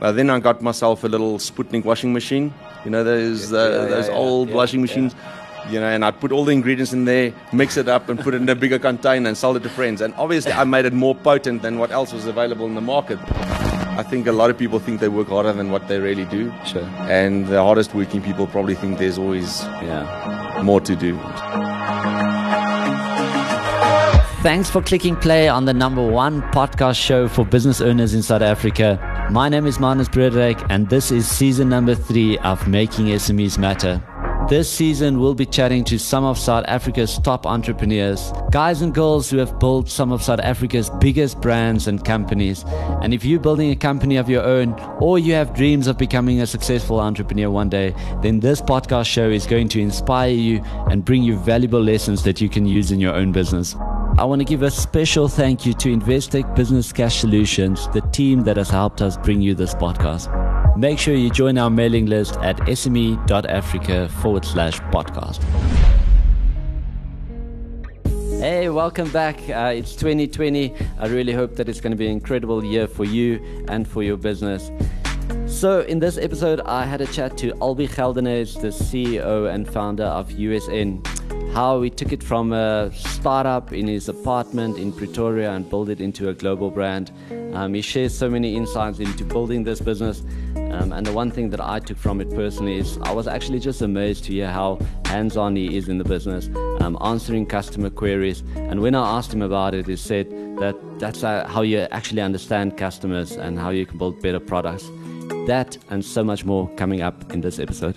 Uh, then I got myself a little Sputnik washing machine. You know those uh, Yeah, yeah, those yeah, old yeah, washing yeah. machines. You know, and I'd put all the ingredients in there, mix it up, and put it in a bigger container and sell it to friends. And obviously, I made it more potent than what else was available in the market. I think a lot of people think they work harder than what they really do. Sure. And the hardest working people probably think there's always Yeah. more to do. Thanks for clicking play on the number one podcast show for business owners in South Africa. My name is Marnus Broodryk, and this is season number three of Making SMEs Matter. This season, we'll be chatting to some of South Africa's top entrepreneurs, guys and girls who have built some of South Africa's biggest brands and companies. And if you're building a company of your own, or you have dreams of becoming a successful entrepreneur one day, then this podcast show is going to inspire you and bring you valuable lessons that you can use in your own business. I want to give a special thank you to Investec Business Cash Solutions, the team that has helped us bring you this podcast. Make sure you join our mailing list at sme.africa forward slash podcast. Hey, welcome back. Uh, it's 2020. I really hope that it's going to be an incredible year for you and for your business. So, in this episode, I had a chat to Albe Geldenhuys, the CEO and founder of USN, how he took it from a startup in his apartment in Pretoria and built it into a global brand. Um, he shares so many insights into building this business. Um, and the one thing that I took from it personally is I was actually just amazed to hear how hands on he is in the business, um, answering customer queries. And when I asked him about it, he said that that's how you actually understand customers and how you can build better products. That and so much more coming up in this episode.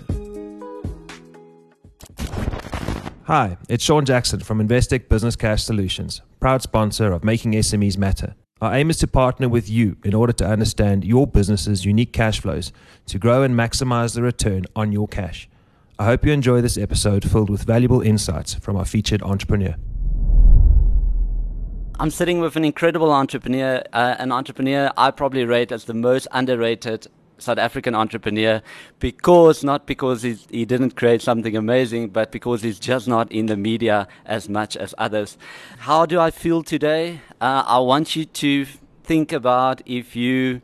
Hi, it's Sean Jackson from Investec Business Cash Solutions, proud sponsor of Making SMEs Matter. Our aim is to partner with you in order to understand your business's unique cash flows to grow and maximize the return on your cash. I hope you enjoy this episode filled with valuable insights from our featured entrepreneur. I'm sitting with an incredible entrepreneur, uh, an entrepreneur I probably rate as the most underrated South African entrepreneur because not because he didn't create something amazing, but because he's just not in the media as much as others. How do I feel today? Uh, I want you to think about if you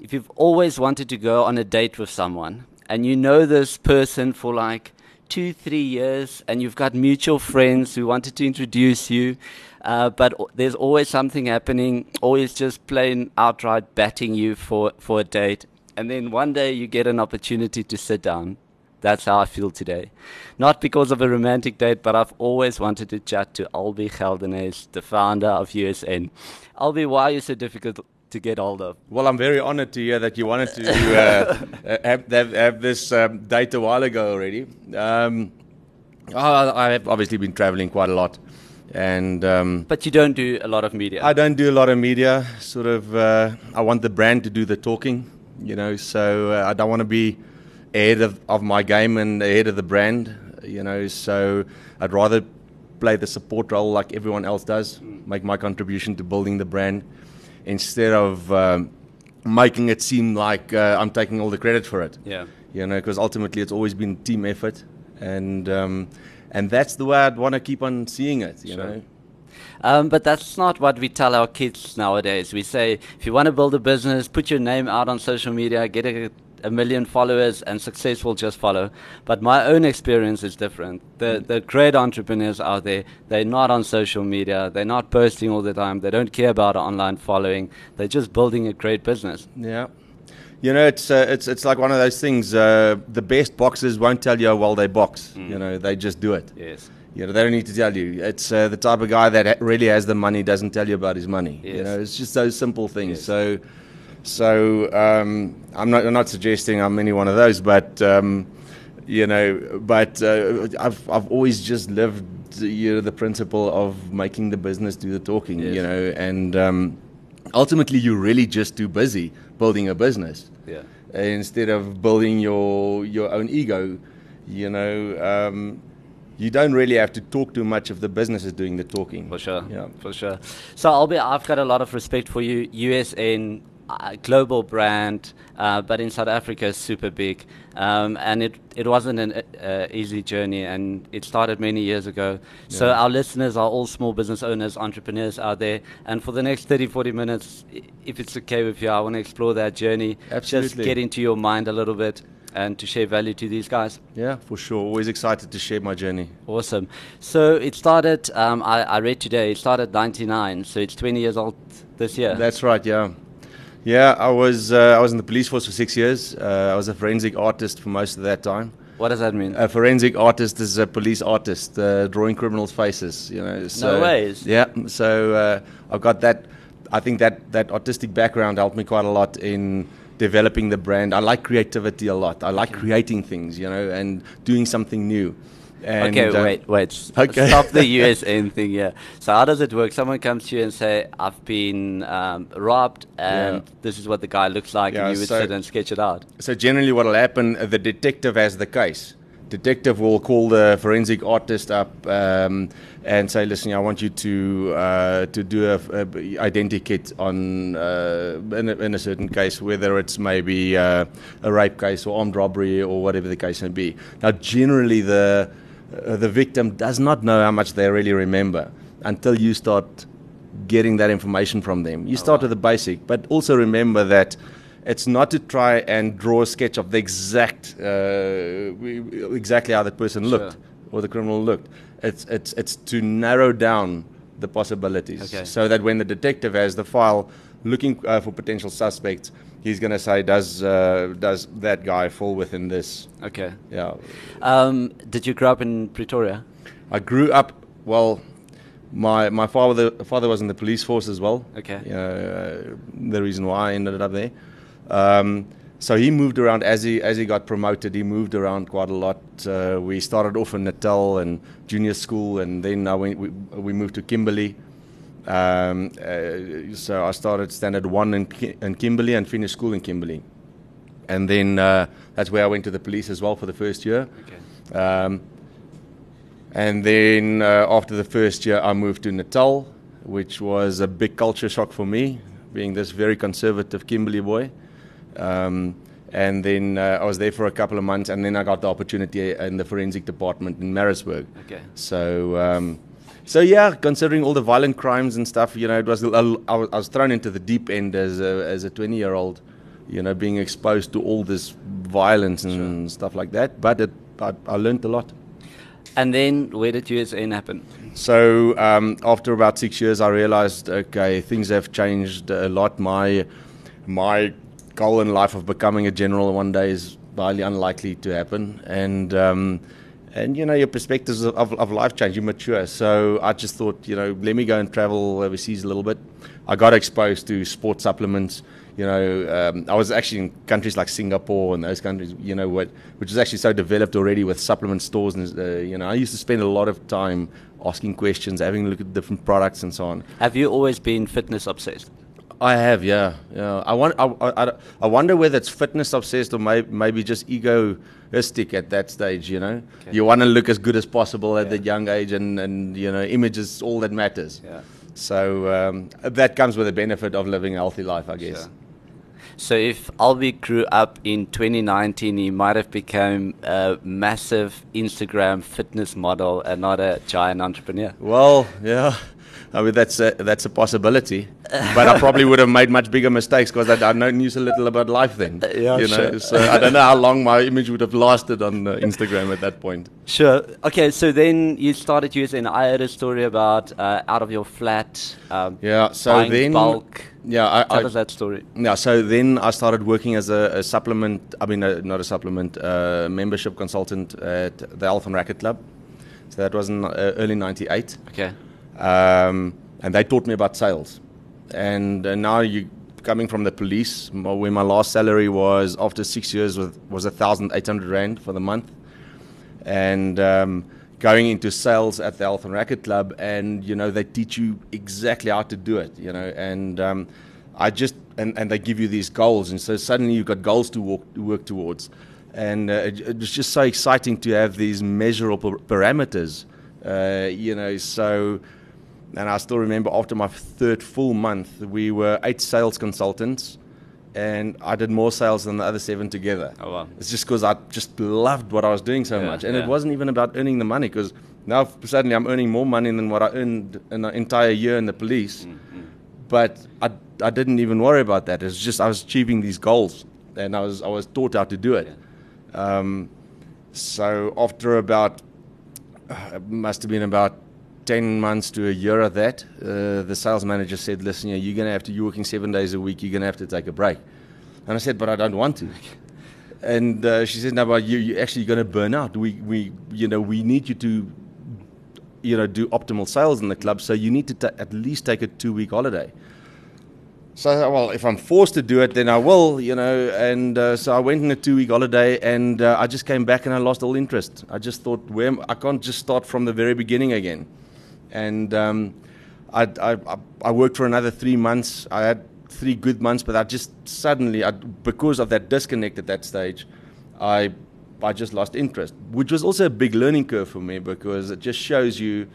if you've always wanted to go on a date with someone and you know this person for like two, three years, and you've got mutual friends who wanted to introduce you, uh, but there's always something happening, always just plain outright batting you for, for a date. And then one day you get an opportunity to sit down. That's how I feel today. Not because of a romantic date, but I've always wanted to chat to Albe Geldenhuys, the founder of USN. Albe, why are you so difficult to get hold of? Well, I'm very honored to hear that you wanted to uh, uh, have, have, have this um, date a while ago already. Um, I I have obviously been traveling quite a lot, and um, But you don't do a lot of media. I don't do a lot of media. Sort of, uh, I want the brand to do the talking, you know. So uh, I don't want to be ahead of, of my game and ahead of the brand, you know. So I'd rather play the support role like everyone else does, make my contribution to building the brand, instead of um, making it seem like uh, I'm taking all the credit for it yeah. you know, because ultimately it's always been team effort, and um, and that's the way I'd want to keep on seeing it, you Sure. know. Um, but that's not what we tell our kids nowadays. We say, if you want to build a business, put your name out on social media, get a, a million followers, and success will just follow. But my own experience is different. The, the great entrepreneurs out there, they're not on social media, they're not posting all the time, they don't care about online following, they're just building a great business. Yeah. You know, it's uh, it's it's like one of those things. Uh, the best boxers won't tell you how well they box. You know, they just do it. Yes. You know, they don't need to tell you. It's uh, the type of guy that really has the money doesn't tell you about his money. You know, it's just those simple things. Yes. So, so um, I'm not I'm not suggesting I'm any one of those, but um, you know, but uh, I've I've always just lived you know the principle of making the business do the talking. Yes. You know, and um, ultimately you're really just too busy building a business Yeah. instead of building your your own ego. You know, um, you don't really have to talk too much if the business is doing the talking. For sure. Yeah. For sure. So, Albe, I've got a lot of respect for you. USN, a global brand, uh, but in South Africa, super big. Um, and it, it wasn't an uh, easy journey, and it started many years ago. Yeah. So, our listeners are all small business owners, entrepreneurs out there. And for the next 30, 40 minutes, if it's okay with you, I want to explore that journey. Absolutely. Just get into your mind a little bit and to share value to these guys. Yeah, for sure. Always excited to share my journey. Awesome. So it started, um, I, I, read today, it started 99, so it's 20 years old this year. That's right, yeah. Yeah, I was uh, I was in the police force for six years. Uh, I was a forensic artist for most of that time. What does that mean? A forensic artist is a police artist, uh, drawing criminals' faces. You know. So, no ways. Yeah. So uh, I've got that. I think that that artistic background helped me quite a lot in developing the brand. I like creativity a lot. I like creating things, you know, and doing something new. And okay, uh, wait, wait. Okay. Stop the USN thing. Yeah. So how does it work? Someone comes to you and say, "I've been um, robbed, and yeah. this is what the guy looks like," yeah, and you would so, sit and sketch it out. So generally, what will happen? The detective has the case. Detective will call the forensic artist up um, and say, "Listen, I want you to uh, to do a, a identikit on uh, in, a, in, a, certain case, whether it's maybe uh, a rape case or armed robbery or whatever the case may be." Now, generally, the uh, the victim does not know how much they really remember until you start getting that information from them. You start oh, wow. with the basic, but also remember that it's not to try and draw a sketch of the exact uh, exactly how that person sure. looked or the criminal looked. It's it's it's to narrow down the possibilities okay. so that when the detective has the file looking uh, for potential suspects, he's going to say, does uh, does that guy fall within this? Okay. Yeah. Um, did you grow up in Pretoria? I grew up well. My my father father was in the police force as well. Okay. Uh, the reason why I ended up there. Um, so he moved around as he as he got promoted. He moved around quite a lot. Uh, we started off in Natal and junior school, and then I went, we we moved to Kimberley. Um, uh, so I started standard one in, Ki- in Kimberley and finished school in Kimberley. And then uh, that's where I went to the police as well for the first year. Okay. Um, and then uh, after the first year, I moved to Natal, which was a big culture shock for me, being this very conservative Kimberley boy. Um, and then uh, I was there for a couple of months, and then I got the opportunity in the forensic department in Maritzburg. Okay. So um, so yeah, considering all the violent crimes and stuff, you know, it was I was thrown into the deep end as a as a 20 year old, you know, being exposed to all this violence and sure. stuff like that. But it, I, I learned a lot. And then where did USN happen? So um, after about six years, I realized okay, things have changed a lot. My my goal in life of becoming a general one day is highly unlikely to happen, and um, and you know your perspectives of, of, life change you mature. So i just thought you know let me go and travel overseas a little bit. I got exposed to sports supplements you know um, i was actually in countries like singapore and those countries you know what which is actually so developed already with supplement stores and uh, you know i used to spend a lot of time asking questions having a look at different products and so on. Have you always been fitness obsessed I have, yeah, yeah. I want, I, I, I wonder whether it's fitness obsessed or maybe, maybe just egoistic at that stage. You know, okay. you want to look as good as possible at yeah. that young age, and and you know, image is all that matters. Yeah. So um, that comes with the benefit of living a healthy life, I guess. Sure. So if Albe grew up in 2019, he might have become a massive Instagram fitness model and not a giant entrepreneur. Well, yeah. I mean, that's a, that's a possibility. but I probably would have made much bigger mistakes because I, I knew a little about life then. Yeah, you know? Sure. So I don't know how long my image would have lasted on uh, Instagram at that point. Sure. Okay, so then you started using, I heard a story about uh, out of your flat. Um, yeah, so then. Bulk. Yeah, I, tell I, us that story. Yeah, so then I started working as a, a supplement. I mean, uh, not a supplement, uh, membership consultant at the Health and Racquet Club. So that was in uh, early '98. Okay. Um, and they taught me about sales. And uh, now you coming from the police, where my last salary was after six years was was a thousand eight hundred rand for the month, and um, going into sales at the Health and Racquet Club, and you know they teach you exactly how to do it, you know, and um, I just and, and they give you these goals, and so suddenly you've got goals to, walk, work towards, and uh, it, it's just so exciting to have these measurable parameters, uh, you know, so and I still remember after my third full month, we were eight sales consultants and I did more sales than the other seven together. Oh, wow. It's just because I just loved what I was doing so Yeah, much, and yeah. it wasn't even about earning the money because now suddenly I'm earning more money than what I earned in an entire year in the police. But I, I didn't even worry about that. It's just I was achieving these goals, and I was I was taught how to do it. Um, so after about uh, it must have been about 10 months to a year of that, uh, the sales manager said, listen, you're going to have to, you're working seven days a week, you're going to have to take a break. And I said, but I don't want to. And uh, she said, no, but you, you're actually going to burn out. We, we, you know, we need you to, you know, do optimal sales in the club, so you need to ta- at least take a two-week holiday. So said, well, if I'm forced to do it, then I will, you know. And uh, so I went on a two-week holiday, and uh, I just came back and I lost all interest. I just thought, where I can't just start from the very beginning again. And um, I, I, I- worked for another three months. I had three good months, but I just suddenly, I, because of that disconnect at that stage, I, I just lost interest, which was also a big learning curve for me because it just shows you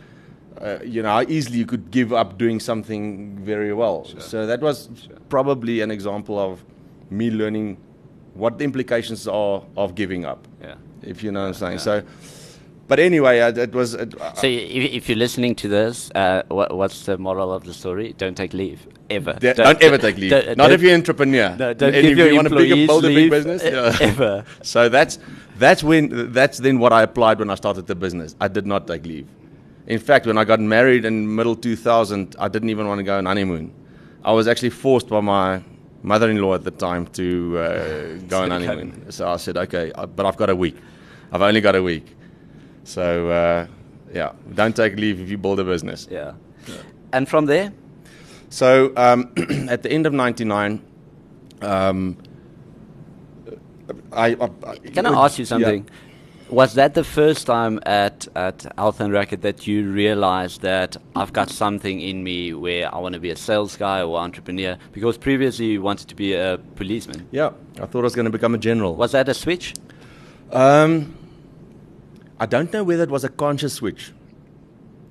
uh, you know, how easily you could give up doing something very well. So that was probably an example of me learning what the implications are of giving up, Yeah. if you know what I'm saying. So, but anyway, I, it was. It, So if, if you're listening to this, uh, what, what's the moral of the story? Don't take leave ever. don't, don't ever take leave. don't- Not if don't- you're an entrepreneur. No, don't and give if your you want to big, build a big business. yeah. ever. So that's that's when that's then what I applied when I started the business. I did not take leave. In fact, when I got married in middle 2000, I didn't even want to go on honeymoon. I was actually forced by my mother-in-law at the time to uh, go on honeymoon. So I said, okay, I- but I've got a week. I've only got a week. So uh, yeah, don't take leave if you build a business. Yeah. And from there, So um, at the end of '99, um, I, I, I can I ask you something? Was that the first time at, at Health and Racquet that you realized that I've got something in me where I want to be a sales guy or entrepreneur? Because previously you wanted to be a policeman. Yeah, I thought I was going to become a general. Was that a switch? Um, I don't know whether it was a conscious switch,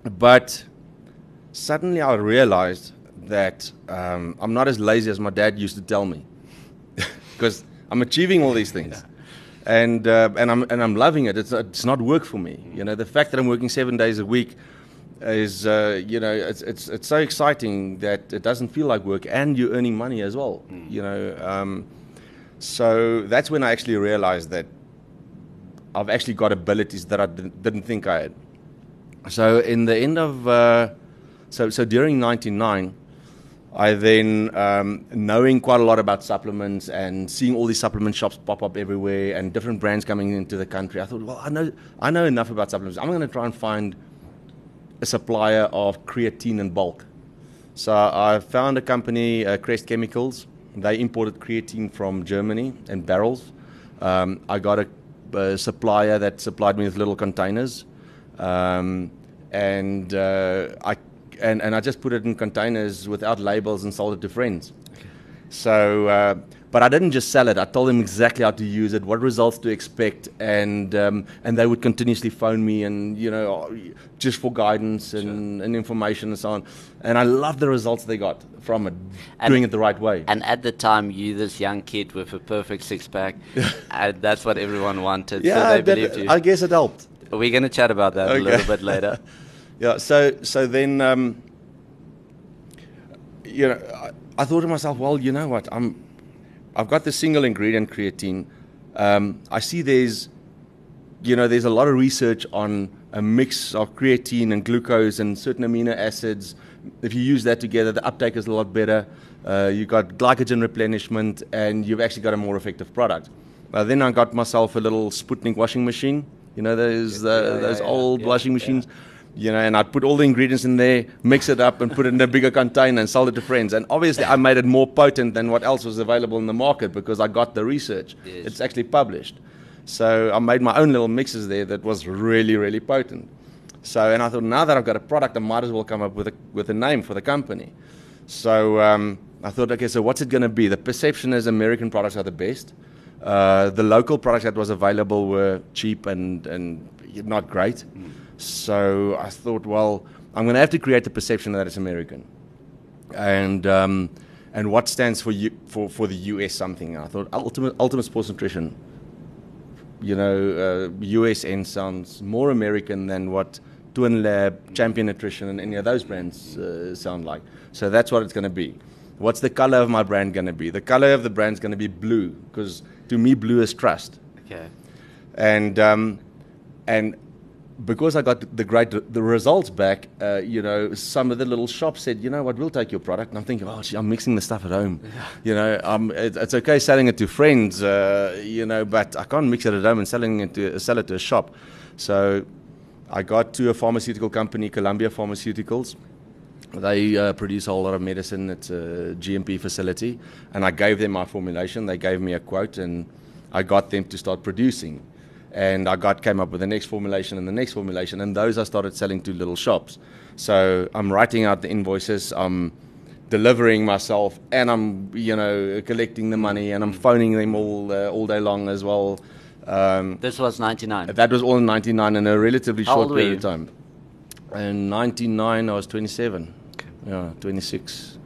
but suddenly I realized that um, I'm not as lazy as my dad used to tell me, because I'm achieving all these things, and uh, and I'm and I'm loving it. It's it's not work for me. You know, the fact that I'm working seven days a week is uh, you know it's it's it's so exciting that it doesn't feel like work, and you're earning money as well. You know, um, so that's when I actually realized that I've actually got abilities that I didn't, didn't think I had. So in the end of uh, so so during '99, I then um, knowing quite a lot about supplements and seeing all these supplement shops pop up everywhere and different brands coming into the country. I thought, well, I know I know enough about supplements. I'm going to try and find a supplier of creatine in bulk. So I found a company, uh, Crest Chemicals. They imported creatine from Germany in barrels. Um, I got a, a supplier that supplied me with little containers, um, and uh, I and, and I just put it in containers without labels and sold it to friends. So, uh, but I didn't just sell it. I told them exactly how to use it, what results to expect, and um, and they would continuously phone me and you know just for guidance and, and information and so on. And I love the results they got from it, And- doing it the right way. And at the time, you, this young kid with a perfect six pack, and that's what everyone wanted. so yeah, they believed that, you. I guess it helped. We're going to chat about that a little bit later. Yeah. So so then, um, you know, I, I thought to myself, well, you know what, I'm, I've got the single ingredient creatine. Um, I see there's, you know, there's a lot of research on a mix of creatine and glucose and certain amino acids. If you use that together, the uptake is a lot better. Uh, you've got glycogen replenishment, and you've actually got a more effective product. Uh, then I got myself a little Sputnik washing machine. You know, those uh, Yeah, yeah, those yeah, old washing machines you know, and I'd put all the ingredients in there, mix it up, and put it in a bigger container and sell it to friends. And obviously, I made it more potent than what else was available in the market because I got the research. Yes. It's actually published. So I made my own little mixes there that was really, really potent. So, and I thought, now that I've got a product, I might as well come up with a, with a name for the company. So um, I thought, okay, so what's it going to be? The perception is American products are the best. Uh, the local products that was available were cheap and, and not great. So I thought, well, I'm going to have to create the perception that it's American. And, um, and what stands for you for, for the US something. I thought ultimate ultimate sports nutrition. You know, uh, USN sounds more American than what Twinlab, Champion Nutrition, and any of those brands uh, sound like. So that's what it's going to be. What's the color of my brand going to be? The color of the brand is going to be blue because to me, blue is trust. Okay. And um, and because I got the great the results back, uh, you know, some of the little shops said, you know what, we'll take your product. And I'm thinking, oh, gee, I'm mixing the stuff at home. Yeah. You know, um, it, it's okay selling it to friends, uh, you know, but I can't mix it at home and selling it to sell it to a shop. So I got to a pharmaceutical company, Columbia Pharmaceuticals. They uh, produce a whole lot of medicine. It's a GMP facility, and I gave them my formulation. They gave me a quote, and I got them to start producing and I got came up with the next formulation and the next formulation, and those I started selling to little shops. So I'm writing out the invoices, I'm delivering myself, and I'm you know collecting the money, and I'm phoning them all uh, all day long as well. Um, this was 99. That was all in 99 in a relatively How short period of time. In 99, I was 27. Okay. Yeah, 26.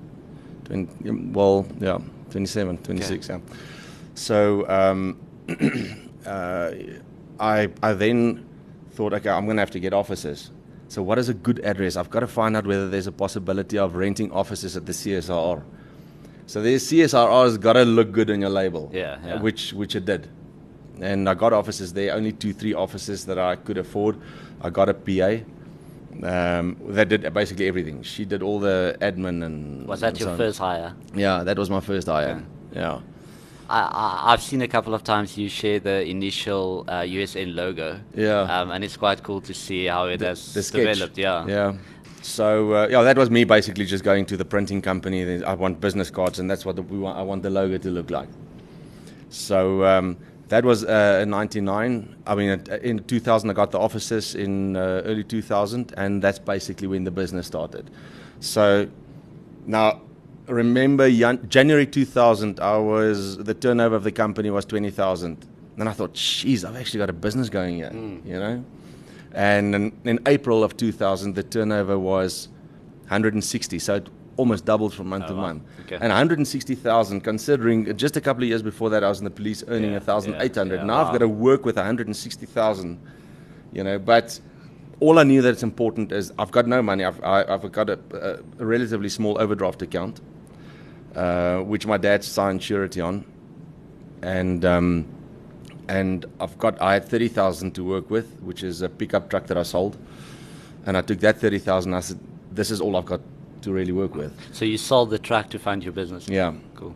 20, well, yeah, 27, 26. Okay. Yeah. So. Um, uh, I, I then thought, okay, I'm going to have to get offices. So, what is a good address? I've got to find out whether there's a possibility of renting offices at the CSR. So, the CSR has got to look good on your label, yeah, yeah. which which it did. And I got offices there, only two, three offices that I could afford. I got a PA um, that did basically everything. She did all the admin and. Was that and your so first hire? Yeah, that was my first hire. Yeah. I, have seen a couple of times you share the initial uh, USN logo. Yeah. Um, and it's quite cool to see how it the, has the developed. Yeah. Yeah. So uh, yeah, that was me basically just going to the printing company. I want business cards, and that's what the, we want. I want the logo to look like. So um, that was uh, in '99. I mean, in 2000, I got the offices in uh, early 2000, and that's basically when the business started. So now remember January 2000, I was the turnover of the company was 20,000. Then I thought, geez, I've actually got a business going here, mm. you know. And in, in, April of 2000, the turnover was 160, so it almost doubled from month oh, to wow. month. Okay. And 160,000, considering just a couple of years before that, I was in the police earning yeah, 1,800. Yeah, now wow. I've got to work with 160,000, you know. But all I knew that it's important is I've got no money. I've, I, have i have got a, a, relatively small overdraft account uh, which my dad signed surety on, and um, and I've got I had thirty thousand to work with, which is a pickup truck that I sold, and I took that thirty thousand. I said, "This is all I've got to really work with." So you sold the truck to fund your business. Yeah, cool.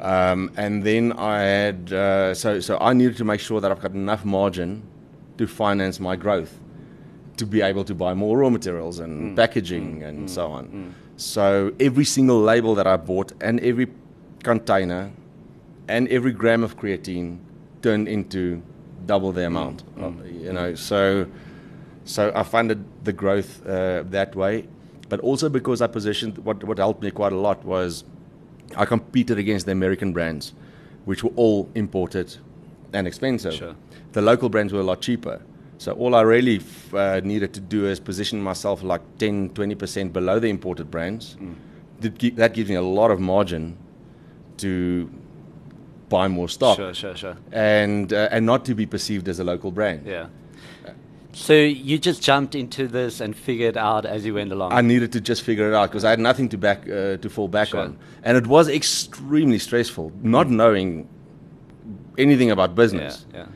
Um, and then I had uh, so so I needed to make sure that I've got enough margin to finance my growth, to be able to buy more raw materials and mm. packaging mm. and mm. so on. Mm. So every single label that I bought and every container and every gram of creatine turned into double the amount. Mm. You know, so so I funded the growth uh, that way, but also because I positioned what what helped me quite a lot was I competed against the American brands, which were all imported and expensive. Sure. The local brands were a lot cheaper. So all I really f- uh, needed to do is position myself like 10, 20% below the imported brands. Mm. That gives me a lot of margin to buy more stock. Sure, sure, sure. And, uh, and not to be perceived as a local brand. Yeah. So you just jumped into this and figured out as you went along. I needed to just figure it out because I had nothing to back uh, to fall back sure. on, and it was extremely stressful not knowing anything about business. Yeah, yeah.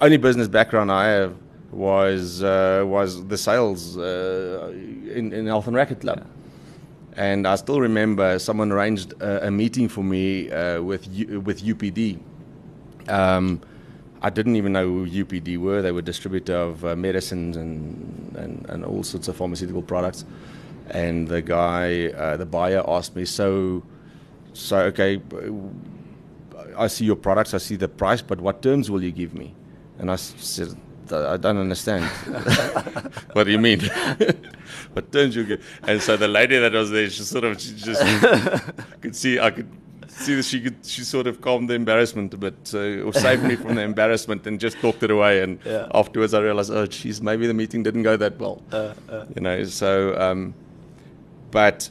Only business background I have was uh, was the sales uh, in in Health and Racquet Club. Yeah. And I still remember someone arranged a, a meeting for me uh, with U, with UPD. Um, I didn't even know who UPD were. They were distributor of uh, medicines and, and, and all sorts of pharmaceutical products. And the guy, uh, the buyer, asked me, "So, so okay, I see your products, I see the price, but what terms will you give me?" And I said, I don't understand. what do you mean? what turns you get? And so the lady that was there, she sort of, she just could see, I could see that she could, she sort of calmed the embarrassment a bit, so, or saved me from the embarrassment and just talked it away. And yeah. afterwards, I realized, oh, geez, maybe the meeting didn't go that well. Uh, uh. You know, so, um, but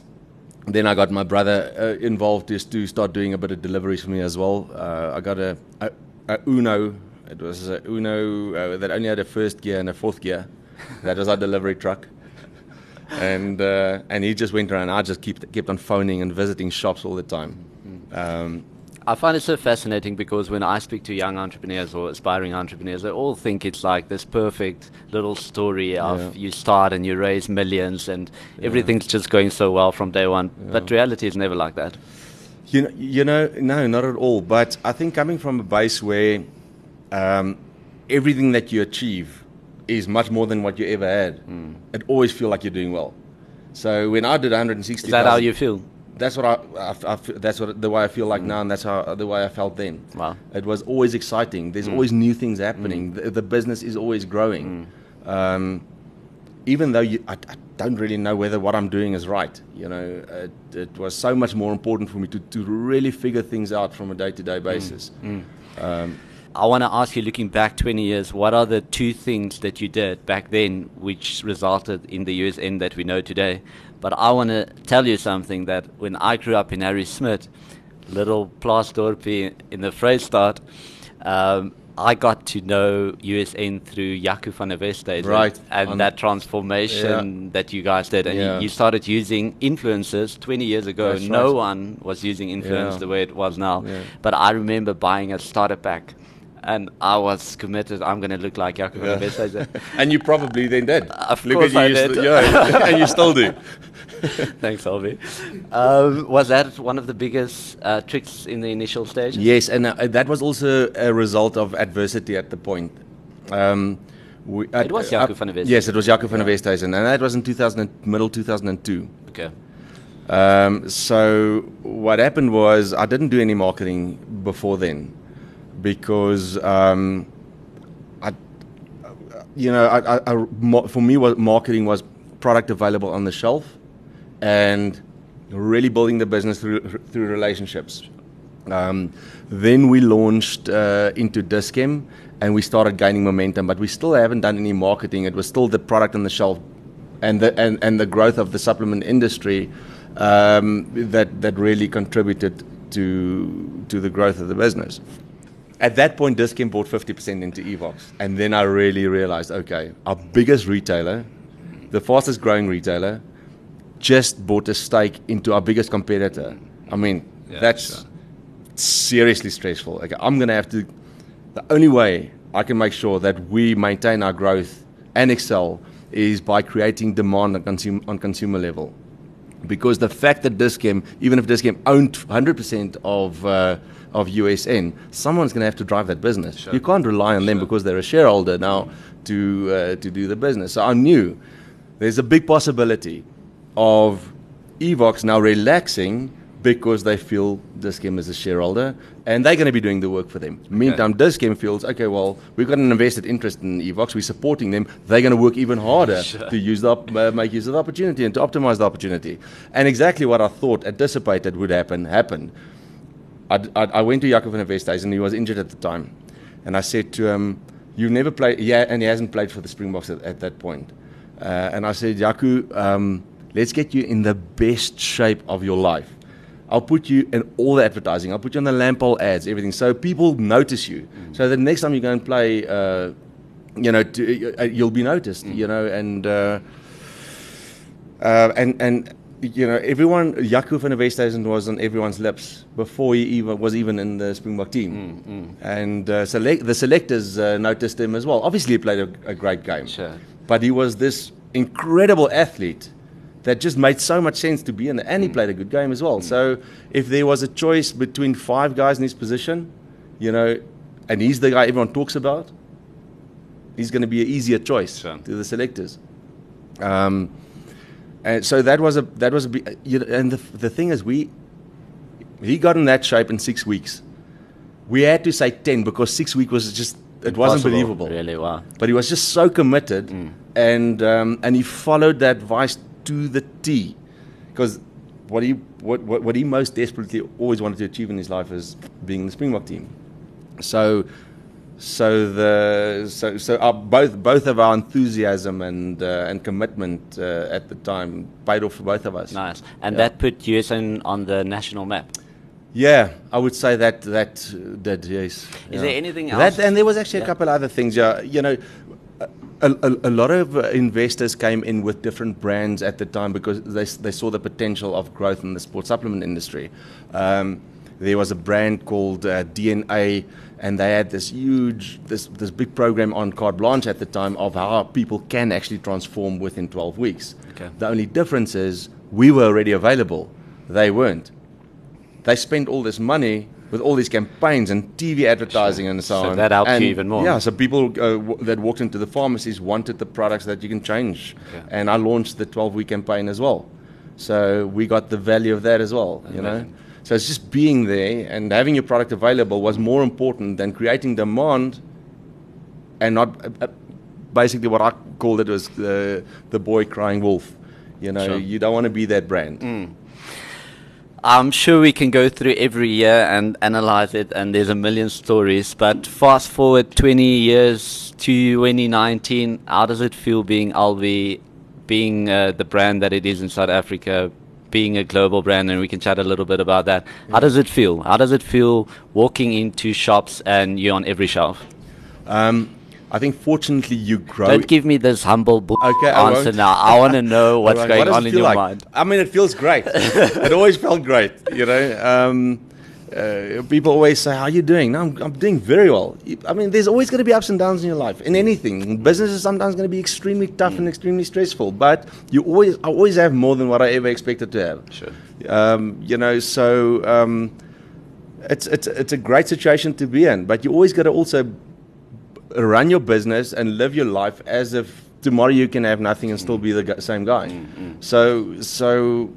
then I got my brother uh, involved just to start doing a bit of deliveries for me as well. Uh, I got a, a, a, Uno. It was a Uno uh, that only had a first gear and a fourth gear. That was our delivery truck. And uh, and he just went around. I just kept kept on phoning and visiting shops all the time. Um, I find it so fascinating because when I speak to young entrepreneurs or aspiring entrepreneurs, they all think it's like this perfect little story of Yeah. you start and you raise millions and everything's just going so well from day one. But reality is never like that. You know, you know, no, not at all. But I think coming from a base where um, everything that you achieve is much more than what you ever had, hmm. it always feel like you're doing well. So when I did 160, Is that how you feel? That's what I, I, I that's what the way I feel like hmm. now, and that's how the way I felt then. Wow. It was always exciting. There's hmm. always new things happening. The, the business is always growing. Um, even though you, I, I don't really know whether what I'm doing is right, you know, it, it was so much more important for me to, to really figure things out from a day-to-day basis. Um, I want to ask you, looking back 20 years, what are the two things that you did back then which resulted in the USN that we know today? But I want to tell you something that when I grew up in Harrismith, little Plaasdorpie in the Vrystaat, um, I got to know USN through Jaco van der Westhuizen Right, and that transformation that you guys did. And you- Yeah. you, started using influencers 20 years ago. That's no right. one was using influence Yeah. the way it was now. Yeah. But I remember buying a starter pack, and I was committed. I'm going to look like Jacob Yeah. van and you probably then did. Of Look course at I you, did. st- yeah, and you still do. Thanks, Alvi. Um, was that one of the biggest uh, tricks in the initial stage? Yes, and uh, that was also a result of adversity at the point. Um, we, It was Jaco van der Westhuizen. Yes, it was Jaco van der Westhuizen, and that was in 2000, and- middle 2002. Okay. Um, so what happened was I didn't do any marketing before then because um, I, you know, I, I, for me, was marketing was product available on the shelf, and really building the business through through relationships. Um, then we launched uh, into Dis-Chem and we started gaining momentum, but we still haven't done any marketing. It was still the product on the shelf and the, and, and the growth of the supplement industry um, that, that really contributed to, to the growth of the business. At that point, Dis-Chem bought 50% into Evox. And then I really realized okay, our biggest retailer, the fastest growing retailer, just bought a stake into our biggest competitor. I mean, Yeah, that's sure. seriously stressful. Okay, I'm going to have to. The only way I can make sure that we maintain our growth and excel is by creating demand on, on consumer level. Because the fact that Dis-Chem, even if Dis-Chem owned 100% of, uh, of USN, someone's going to have to drive that business. Sure. You can't rely on them Sure. because they're a shareholder now to, uh, to do the business. So I knew there's a big possibility of Evox now relaxing because they feel Dis-Chem is a shareholder and they're going to be doing the work for them. Meantime, Dis-Chem feels, okay, well, we've got an invested interest in Evox, we're supporting them, they're going to work even harder Sure. to use the, op- uh, make use of the opportunity and to optimize the opportunity. And exactly what I thought, anticipated would happen, happened. I, I, I went to Jaco van der Westhuizen and he was injured at the time. And I said to him, You've never played, yeah, and he hasn't played for the Springboks at, at that point. Uh, and I said, Jaco, um, let's get you in the best shape of your life. I'll put you in all the advertising. I'll put you on the Lampole ads, everything. So people notice you. So the next time you go and play, uh, you know, to, uh, you'll be noticed, you know, and. Uh, uh, and and you know everyone Jaco van der Westhuizen was on everyone's lips before he even was even in the Springbok team. And uh, select, the selectors uh, noticed him as well. Obviously, he played a, a great game, Sure. but he was this incredible athlete that just made so much sense to be in. And he played a good game as well. So if there was a choice between five guys in his position, you know, and he's the guy everyone talks about, he's going to be an easier choice Sure. to the selectors. Um, and so that was a that was a big, you know, and the the thing is we he got in that shape in six weeks. We had to say ten because six weeks was just it wasn't believable. Really, wow. But he was just so committed, and um, and he followed that advice to the T, because what he what, what what he most desperately always wanted to achieve in his life is being in the Springbok team. So So the so so our, both both of our enthusiasm and uh, and commitment uh, at the time paid off for both of us. Nice. And Yeah. that put USN on the national map. Yeah, I would say that that uh, did yes. Is yeah. there anything else? That and there was actually Yeah. a couple other things. Yeah, you know, a, a, a lot of uh, investors came in with different brands at the time because they they saw the potential of growth in the sports supplement industry. Um, there was a brand called uh, DNA, and they had this huge this this big program on carte blanche at the time of how people can actually transform within 12 weeks. Okay. The only difference is we were already available; they weren't they spent all this money with all these campaigns and TV advertising and so, on. So on. that helped you And, even more. Yeah, so people uh, w- that walked into the pharmacies wanted the products that you can change. Okay. And I launched the 12 week campaign as well. So we got the value of that as well, you know. So it's just being there and having your product available was more important than creating demand and not uh, uh, basically what I called it was the, the boy crying wolf. You know, Sure. you don't want to be that brand. I'm sure we can go through every year and analyze it, and there's a million stories. But fast forward 20 years to 2019, how does it feel being Alvi, being uh, the brand that it is in South Africa, being a global brand? And we can chat a little bit about that. How does it feel? How does it feel walking into shops and you're on every shelf? Um, I think fortunately you grow. Don't give me this humble Okay, answer won't. now. I want to know what's going what on in your like? mind. I mean, it feels great. it always felt great, you know. Um, uh, people always say, "How are you doing?" No, I'm, I'm doing very well. I mean, there's always going to be ups and downs in your life. In anything, business is sometimes going to be extremely tough and extremely stressful. But you always, I always have more than what I ever expected to have. Sure. Um, you know, so um, it's it's it's a great situation to be in. But you always got to also run your business and live your life as if tomorrow you can have nothing and still be the same guy. So so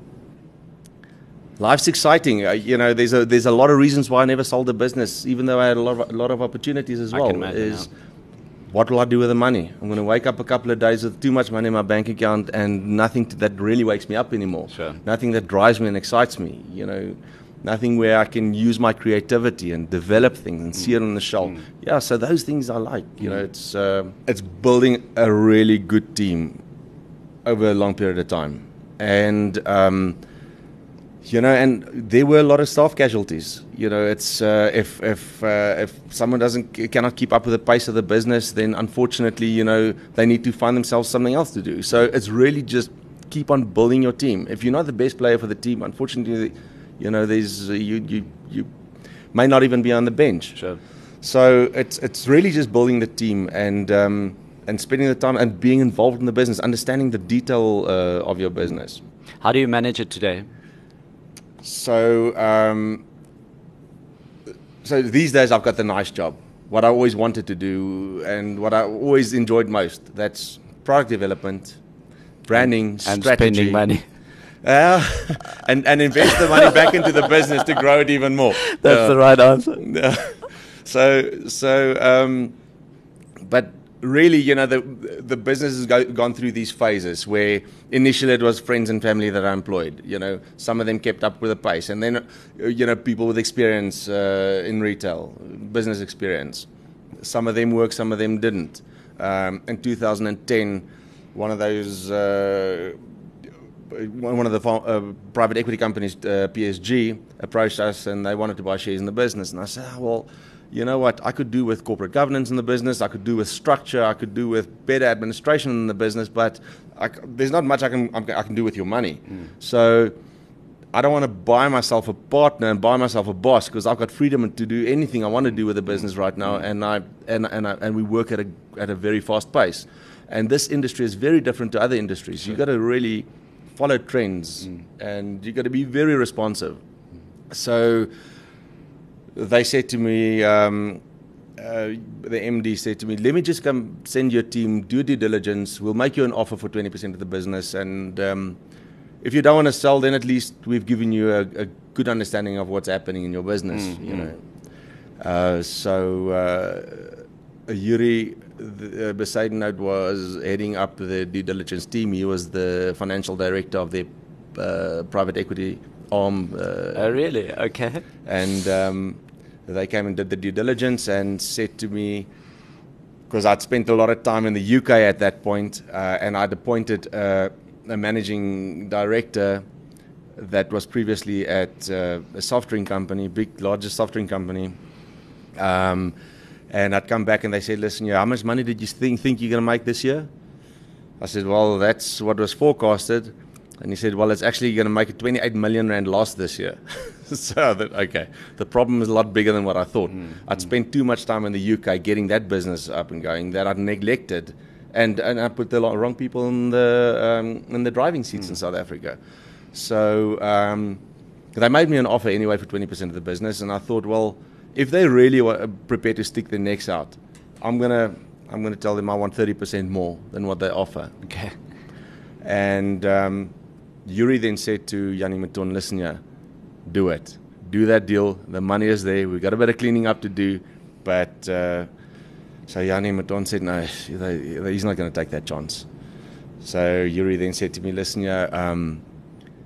life's exciting. Uh, you know, there's a there's a lot of reasons why I never sold the business, even though I had a lot of, a lot of opportunities as well. is what will I do with the money? I'm going to wake up a couple of days with too much money in my bank account and nothing to, that really wakes me up anymore. Sure. Nothing that drives me and excites me. You know, nothing where I can use my creativity and develop things and see it on the shelf. Yeah, so those things I like. You know, it's uh, it's building a really good team over a long period of time, and. Um, you know, and there were a lot of staff casualties. You know, it's uh, if if uh, if someone doesn't cannot keep up with the pace of the business, then unfortunately, you know, they need to find themselves something else to do. So it's really just keep on building your team. If you're not the best player for the team, unfortunately, you know, there's uh, you you you may not even be on the bench. Sure. So it's it's really just building the team and um, and spending the time and being involved in the business, understanding the detail uh, of your business. How do you manage it today? So, um, so these days I've got the nice job. What I always wanted to do and what I always enjoyed most. That's product development, branding, And strategy. spending money. Uh, and, and invest the money back into the business to grow it even more. That's Uh, the right answer. so so um, but really you know the the business has go, gone through these phases where initially it was friends and family that I employed you know some of them kept up with the pace and then uh, you know people with experience uh, in retail business experience some of them worked some of them didn't um, in 2010 one of those uh, one of the uh, private equity companies, uh, PSG, approached us and they wanted to buy shares in the business. And I said, "Ah, well, you know what? I could do with corporate governance in the business. I could do with structure. I could do with better administration in the business. But I there's not much I can I can do with your money. Hmm. So I don't want to buy myself a partner and buy myself a boss because I've got freedom to do anything I want to do with the business right now, hmm. and I and and I, and we work at a at a very fast pace. And this industry is very different to other industries. You've got to really follow trends, hmm. and you've got to be very responsive. So they said to me. Um, uh, the MD said to me, "Let me just come send your team, do due diligence. We'll make you an offer for 20% of the business, and um, if you don't want to sell, then at least we've given you a, a good understanding of what's happening in your business. You know." Uh, so uh, Yuri the, uh, was heading up the due diligence team. He was the financial director of the uh, private equity arm. Uh, Oh, really? Okay. and um, they came and did the due diligence and said to me, because I'd spent a lot of time in the UK at that point, uh, and I'd appointed uh, a managing director that was previously at uh, a soft drink company, big, largest soft drink company. Um, and I'd come back and they said, listen, yeah, how much money did you think, think you're going to make this year? I said, well, that's what was forecasted. And he said, well, it's actually going to make a 28 million rand loss this year. so that, okay, the problem is a lot bigger than what I thought. Mm, I'd mm. spent too much time in the UK getting that business up and going that I'd neglected. And, and I put the wrong people in the, um, in the driving seats mm. in South Africa. So um, they made me an offer anyway for 20% of the business. And I thought, well, if they really were prepared to stick their necks out, I'm gonna I'm gonna tell them I want 30% more than what they offer. Okay. And um, Yuri then said to Yanni Maton, listen here, do it. Do that deal. The money is there. We've got a bit of cleaning up to do. But uh, so Yanni Maton said, no, he's not going to take that chance. So Yuri then said to me, listen here, um,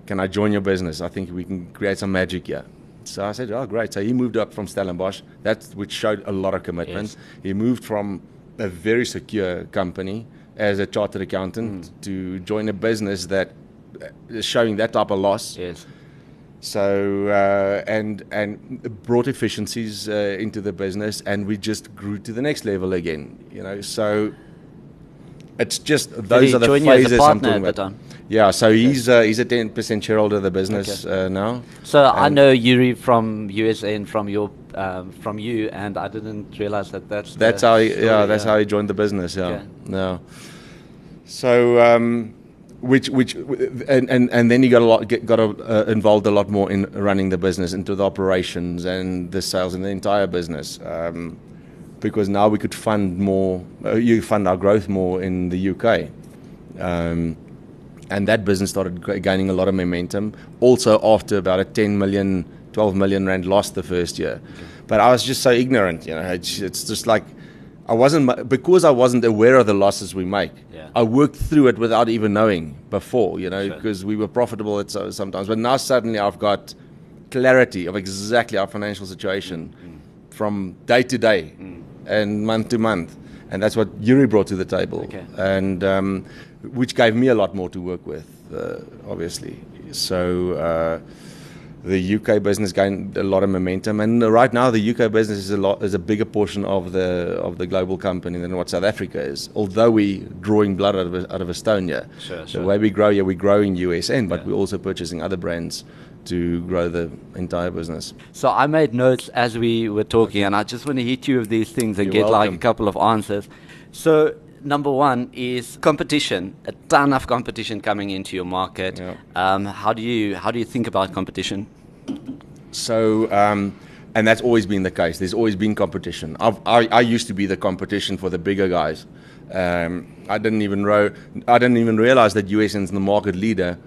can I join your business? I think we can create some magic here. So I said, oh, great. So he moved up from Stellenbosch, that which showed a lot of commitment. Yes. He moved from a very secure company as a chartered accountant mm. to join a business that showing that type of loss. Yes. So uh, and and brought efficiencies uh, into the business, and we just grew to the next level again. You know, so it's just those are the phases I'm talking about. Yeah, so he's uh, he's a ten percent shareholder of the business okay. uh, now. So I know Yuri from USN and from your um, from you, and I didn't realize that that's that's how he, yeah that's yeah. how he joined the business. Yeah, okay. no. So um, which which and, and and then you got a lot get, got a, uh, involved a lot more in running the business into the operations and the sales and the entire business. Um, because now we could fund more, uh, you fund our growth more in the UK. Um, and that business started gaining a lot of momentum. Also, after about a 10 million, 12 million rand loss the first year, but I was just so ignorant. You know, it's, it's just like I wasn't because I wasn't aware of the losses we make. Yeah. I worked through it without even knowing before. You know, because sure. we were profitable at sometimes, but now suddenly I've got clarity of exactly our financial situation mm. from day to day mm. and month to month and that's what Yuri brought to the table, okay. and um, which gave me a lot more to work with, uh, obviously. So uh, the UK business gained a lot of momentum, and right now the UK business is a lot is a bigger portion of the of the global company than what South Africa is. Although we drawing blood out of out of Estonia, sure, sure. the way we grow, yeah, we grow in USN, but yeah. we're also purchasing other brands to grow the entire business. So I made notes as we were talking, and I just want to hit you with these things and You're get welcome. like a couple of answers. So number one is competition. A ton of competition coming into your market. Yeah. Um, how do you how do you think about competition? So. Um, and that's always been the case. There's always been competition. I, I used to be the competition for the bigger guys. Um, I didn't even I didn't even realize that USN's the market leader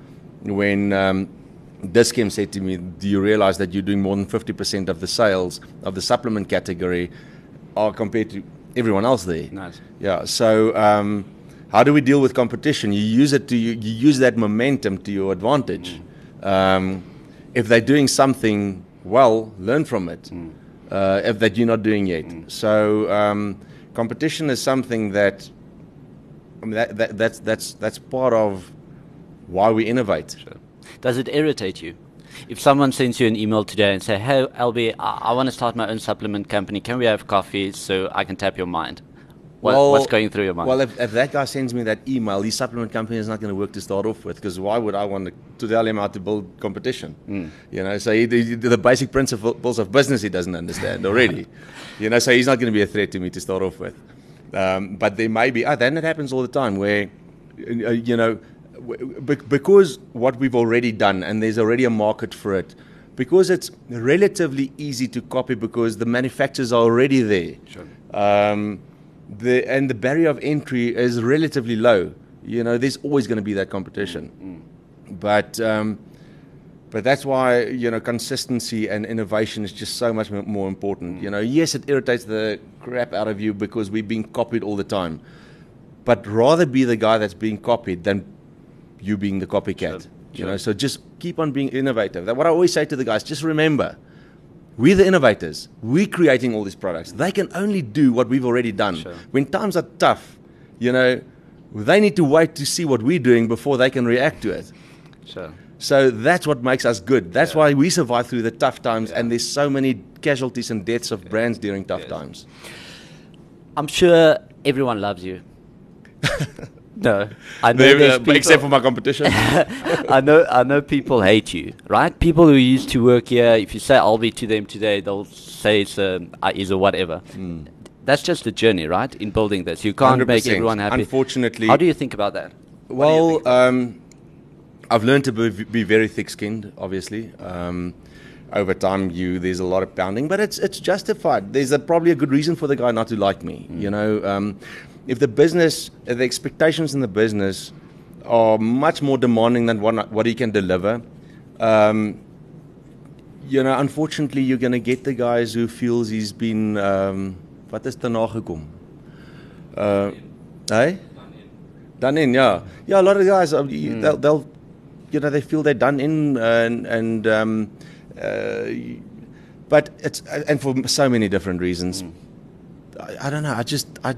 when um, Dis-Chem said to me, Do you realize that you're doing more than 50% of the sales of the supplement category are compared to everyone else there? Nice. Yeah. So, um, how do we deal with competition? You use it to you, you use that momentum to your advantage. Mm. Um, if they're doing something well, learn from it. Mm. Uh, if that you're not doing yet. Mm. So, um, competition is something that, I mean, that, that, that's that's that's part of why we innovate. Sure. Does it irritate you? If someone sends you an email today and say, "Hey, Albe, I, I want to start my own supplement company. Can we have coffee so I can tap your mind?" What, well, what's going through your mind? Well, if, if, that guy sends me that email, his supplement company is not going to work to start off with because why would I want to, tell him how to build competition? Mm. You know, so he, the, the basic principles of business he doesn't understand already. you know, so he's not going to be a threat to me to start off with. Um, but there may be, oh, then it happens all the time where, uh, you know, because what we've already done and there's already a market for it, because it's relatively easy to copy because the manufacturers are already there. Sure. Um, the, and the barrier of entry is relatively low. You know, there's always going to be that competition. Mm. But um, but that's why you know consistency and innovation is just so much more important. Mm. You know, yes, it irritates the crap out of you because we're being copied all the time, but rather be the guy that's being copied than you being the copycat. Sure. You know, so just keep on being innovative. That what I always say to the guys, just remember, We're the innovators. We're creating all these products. They can only do what we've already done. Sure. When times are tough, you know, they need to wait to see what we're doing before they can react to it. Sure. So that's what makes us good. That's Yeah. why we survive through the tough times, Yeah. and there's so many casualties and deaths of brands during tough Yes. times. I'm sure everyone loves you. no, I know Maybe, uh, people, except for my competition. I know I know people hate you, right? People who used to work here, if you say Albe to them today, they'll say it's a uh, is a whatever. That's just the journey, right? In building this, you can't make 100%. everyone happy. Unfortunately, how do you think about that? What do you Well, about um, I've learned to be, be very thick-skinned. Obviously, um, over time, you there's a lot of pounding, but it's it's justified. There's a, probably a good reason for the guy not to like me. Mm. You know, um, if the business, if the expectations in the business are much more demanding than what what he can deliver. Um, you know, unfortunately, you're going to get the guys who feels he's been. Um, wat is daarna gekom? Uh, hey? Done in, yeah, yeah. A lot of guys, uh, you, they'll, they'll, you know, they feel they're done in, and and um, uh, but it's and for so many different reasons. I, I don't know. I just I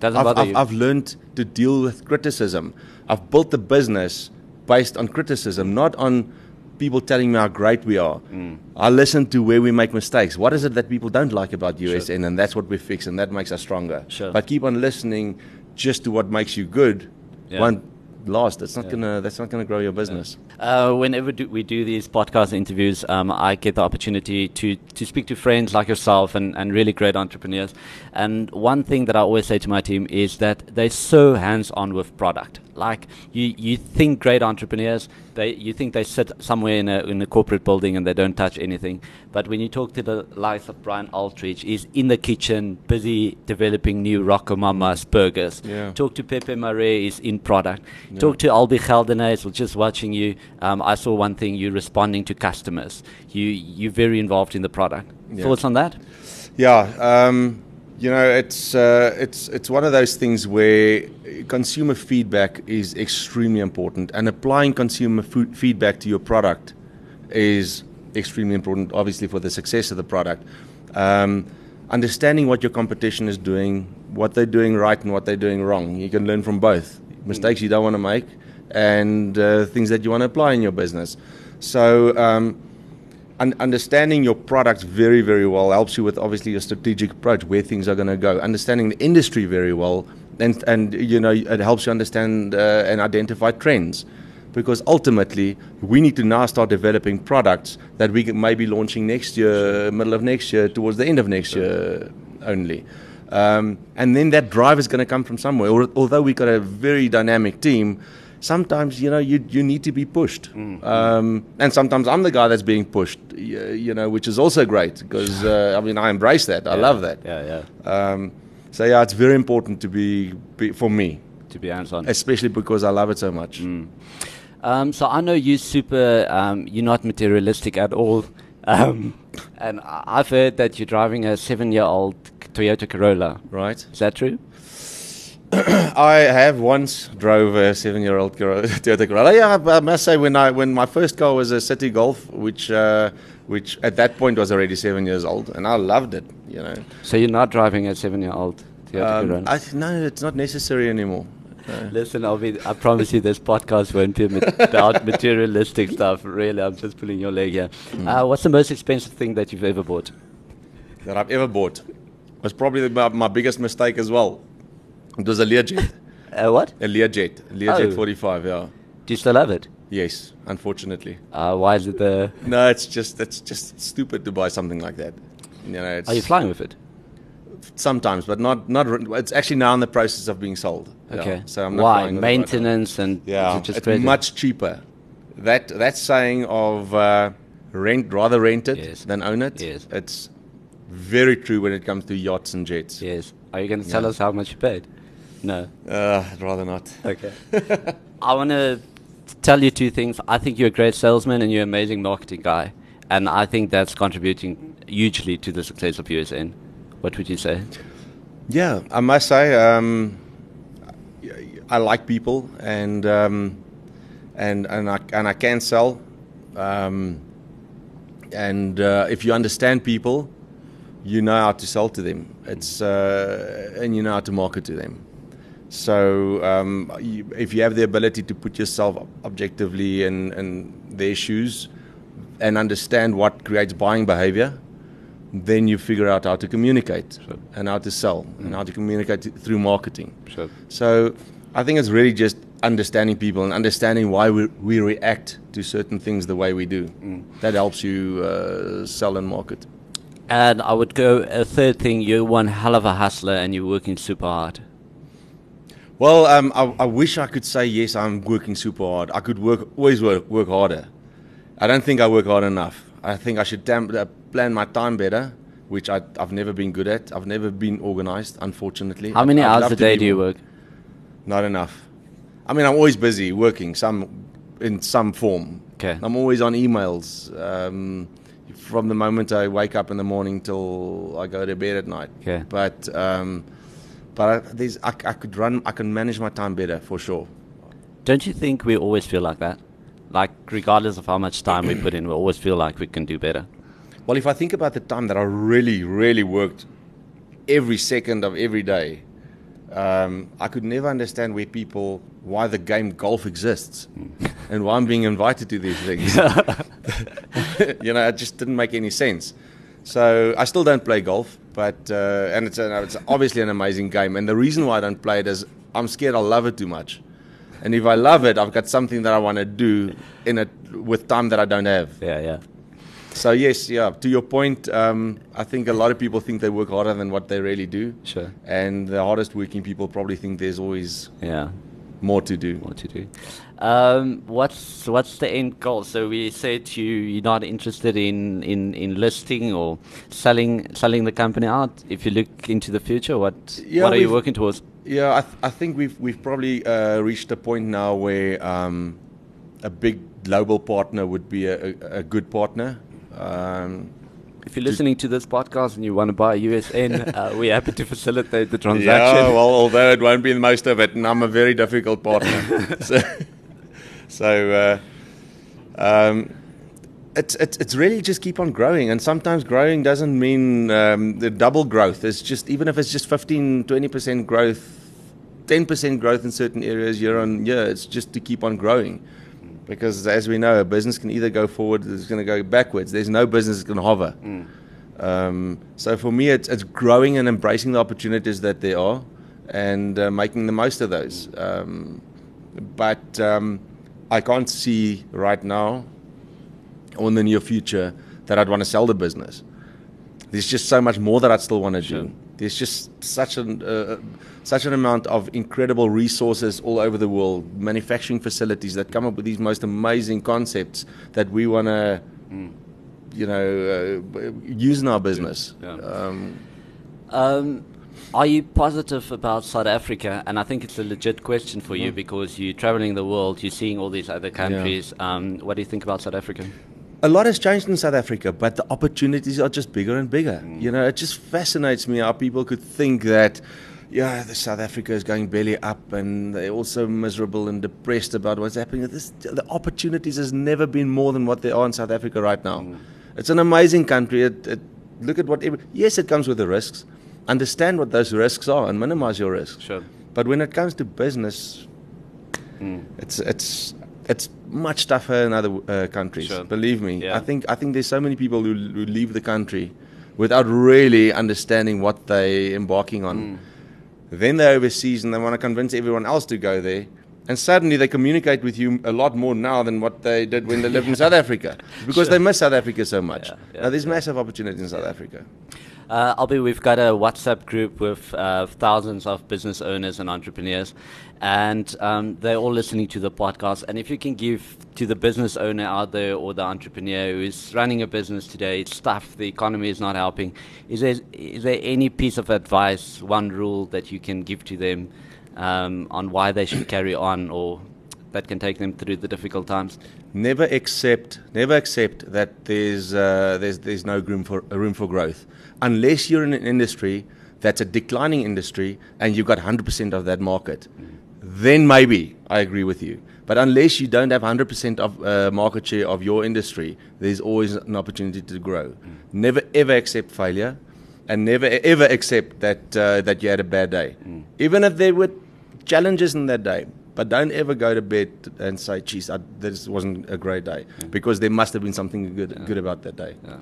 Doesn't I've, bother I've, you? I've learned to deal with criticism. I've built the business based on criticism, not on people telling me how great we are. Mm. I listen to where we make mistakes. What is it that people don't like about USN, and that's what we fix, and that makes us stronger. Sure. But keep on listening just to what makes you good. Yeah. Won't last. That's not Yeah. gonna. That's not gonna grow your business. Uh, whenever do we do these podcast interviews, um, I get the opportunity to, to speak to friends like yourself and, and really great entrepreneurs. And one thing that I always say to my team is that they're so hands on with product. Like you, you think great entrepreneurs, they you think they sit somewhere in a in a corporate building and they don't touch anything. But when you talk to the likes of Brian Altriche, he's in the kitchen, busy developing new Rocco Mamas burgers. Yeah. Talk to Pepe Marais, is in product. Talk to Albe Geldenhuys, was just watching you. Um, I saw one thing, you responding to customers. You, you're very involved in the product. Yeah. Thoughts on that? Yeah, um, you know, it's uh, it's it's one of those things where consumer feedback is extremely important, and applying consumer fu- feedback to your product is extremely important, obviously, for the success of the product. Um, understanding what your competition is doing, what they're doing right, and what they're doing wrong. You can learn from both mistakes you don't want to make, and uh, things that you want to apply in your business. So. Um, un- understanding your product very, very well helps you with obviously your strategic approach, where things are going to go. Understanding the industry very well, and and you know it helps you understand uh, and identify trends, because ultimately we need to now start developing products that we can maybe launching next year, middle of next year, towards the end of next year only. Um, and then that drive is going to come from somewhere. Although we've got a very dynamic team, sometimes you know you you need to be pushed, um, and sometimes I'm the guy that's being pushed. You, you know, which is also great because uh, I mean I embrace that. I love that. Yeah, yeah. Um, so yeah, it's very important to be, be for me, To be hands on. especially because I love it so much. Um, so I know you super, um, you're not materialistic at all. Um, and I've heard that you're driving a seven year old Toyota Corolla. Right. Is that true? I have once drove a seven-year-old Toyota Corolla. Yeah, I must say when I when my first car was a Citi Golf, which uh, which at that point was already seven years old, and I loved it. You know, So you're not driving a seven year old Toyota um, Corolla? I th- no, it's not necessary anymore. No. Listen, Albe, I promise you this podcast won't be about materialistic stuff. Really, I'm just pulling your leg here. Uh, what's the most expensive thing that you've ever bought? that I've ever bought was probably my, my biggest mistake as well. It was a Learjet, Uh, what? a Learjet, a Learjet Oh. 45. Yeah, Do you still have it? yes, unfortunately. Uh, why is it the. No, it's just it's just stupid to buy something like that. You know, it's Are you flying with it? sometimes, but not not. re- It's actually now in the process of being sold. Yeah, Okay. so I'm not Why? flying with it right now. Maintenance and. Yeah, is it just it's crazy? much cheaper. That that saying of uh, rent rather rent it Yes. than own it. Yes. It's very true when it comes to yachts and jets. Yes. Are you going to tell us how much you paid? No. Uh, I'd rather not. Okay. I want to tell you two things. I think you're a great salesman and you're an amazing marketing guy. And I think that's contributing hugely to the success of USN. What would you say? Yeah, I must say, um, I like people, and um, and and I and I can sell. Um, and uh, if you understand people, you know how to sell to them. It's uh, and you know how to market to them. So um, you, if you have the ability to put yourself objectively in, in their shoes and understand what creates buying behavior, then you figure out how to communicate Sure. and how to sell Mm. and how to communicate through marketing. Sure. So I think it's really just understanding people and understanding why we, we react to certain things the way we do. Mm. That helps you uh, sell and market. And I would go a third thing. You're one hell of a hustler, and you're working super hard. Well, um, I, I wish I could say yes. I'm working super hard. I could work always work work harder. I don't think I work hard enough. I think I should uh, plan my time better, which I, I've never been good at. I've never been organized, unfortunately. How many I'd hours a day do you work? Not enough. I mean, I'm always busy working some in some form. Okay. I'm always on emails um, from the moment I wake up in the morning till I go to bed at night. Okay. But um, but I, there's, I, I could run. I can manage my time better for sure. Don't you think we always feel like that? Like, regardless of how much time we put in, we always feel like we can do better. Well, if I think about the time that I really, really worked every second of every day, um, I could never understand where people, why the game golf exists and why I'm being invited to these things. you know, it just didn't make any sense. So I still don't play golf, but, uh, and it's, a, it's obviously an amazing game. And the reason why I don't play it is I'm scared I'll love it too much. And if I love it, I've got something that I want to do in it with time that I don't have. Yeah, yeah. So yes, yeah. To your point, um, I think a lot of people think they work harder than what they really do, Sure. and the hardest working people probably think there's always Yeah. More to do. More to do? Um, what's what's the end goal? So we said you you're not interested in, in, in listing or selling selling the company out. If you look into the future, what Yeah, what are you working towards? Yeah, I, th- I think we've we've probably uh, reached a point now where um, a big global partner would be a, a, a good partner. Um, If you're listening to this podcast and you want to buy a USN, uh, we're happy to facilitate the transaction. Yeah, well, although it won't be the most of it, and I'm a very difficult partner. so, so uh, um, it's, it's it's really just keep on growing, and sometimes growing doesn't mean um, the double growth. It's just even if it's just 15, 20 percent growth, ten percent growth in certain areas year on year. It's just to keep on growing. Because as we know, a business can either go forward, or it's going to go backwards. There's no business that can hover. Um, so for me, it's, it's growing and embracing the opportunities that there are, and uh, making the most of those. Um, but um, I can't see right now, or in the near future, that I'd want to sell the business. There's just so much more that I'd still want to Sure. do. There's just such an uh, such an amount of incredible resources all over the world, manufacturing facilities that come up with these most amazing concepts that we want to, you know, uh, use in our business. Yeah. Um, Um, are you positive about South Africa? And I think it's a legit question for you because you're traveling the world, you're seeing all these other countries. Um, what do you think about South Africa? a lot has changed in South Africa, but the opportunities are just bigger and bigger. You know, it just fascinates me how people could think that, yeah, the South Africa is going belly up, and they're also miserable and depressed about what's happening. This, the opportunities has never been more than what they are in South Africa right now. Mm. It's an amazing country. It, it, look at what. Every, yes, it comes with the risks. Understand what those risks are and minimize your risks. Sure. But when it comes to business, mm. it's it's it's much tougher in other uh, countries. Sure. Believe me. Yeah. I think I think there's so many people who, who leave the country without really understanding what they're embarking on. Mm. Then they're overseas and they want to convince everyone else to go there. And suddenly they communicate with you a lot more now than what they did when they lived in South Africa because they miss South Africa so much. Yeah, yeah, now, there's massive opportunity in South Africa. Uh, Albe, we've got a WhatsApp group with uh, thousands of business owners and entrepreneurs, and um, they're all listening to the podcast. And if you can give to the business owner out there or the entrepreneur who is running a business today, it's tough, the economy is not helping, is there, is there any piece of advice, one rule that you can give to them um, on why they should carry on or that can take them through the difficult times? never accept never accept that there's uh, there's there's no room for uh, room for growth unless you're in an industry that's a declining industry and you've got 100% of that market then maybe I agree with you. But unless you don't have 100% of uh, market share of your industry, there's always an opportunity to grow. Mm. Never ever accept failure, and never ever accept that uh, that you had a bad day, mm. even if there were challenges in that day. But don't ever go to bed and say, "Geez, I, this wasn't a great day," yeah. because there must have been something good yeah. good about that day. Yeah.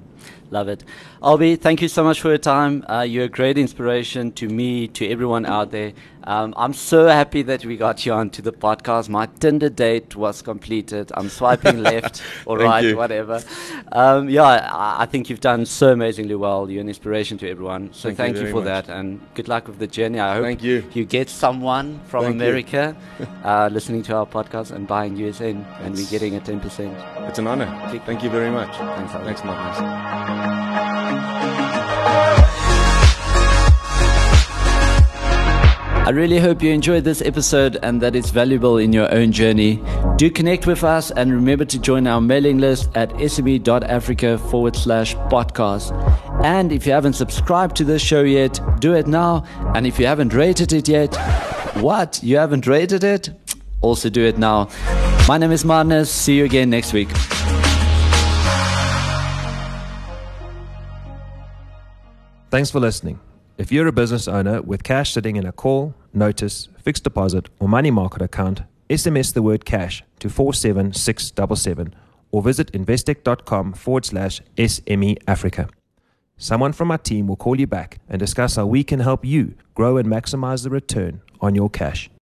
Love it, Albe. Thank you so much for your time. Uh, you're a great inspiration to me, to everyone out there. Um, I'm so happy that we got you onto the podcast. My Tinder date was completed. I'm swiping left or right, you. whatever. Um, yeah, I, I, think you've done so amazingly well. You're an inspiration to everyone. So thank, thank you, you for much. that, and good luck with the journey. I hope thank you. you get someone from thank America uh, listening to our podcast and buying USN, and we're getting a 10%. It's an honor. Thank you very much. Thanks, Thanks Marnus. I really hope you enjoyed this episode and that it's valuable in your own journey. Do connect with us and remember to join our mailing list at sme.africa forward slash podcast. And if you haven't subscribed to this show yet, do it now. And if you haven't rated it yet, what? You haven't rated it? Also do it now. My name is Marnus. See you again next week. Thanks for listening. If you're a business owner with cash sitting in a call, notice, fixed deposit, or money market account, SMS the word cash to 47677 or visit investec.com forward slash SME Africa. Someone from our team will call you back and discuss how we can help you grow and maximize the return on your cash.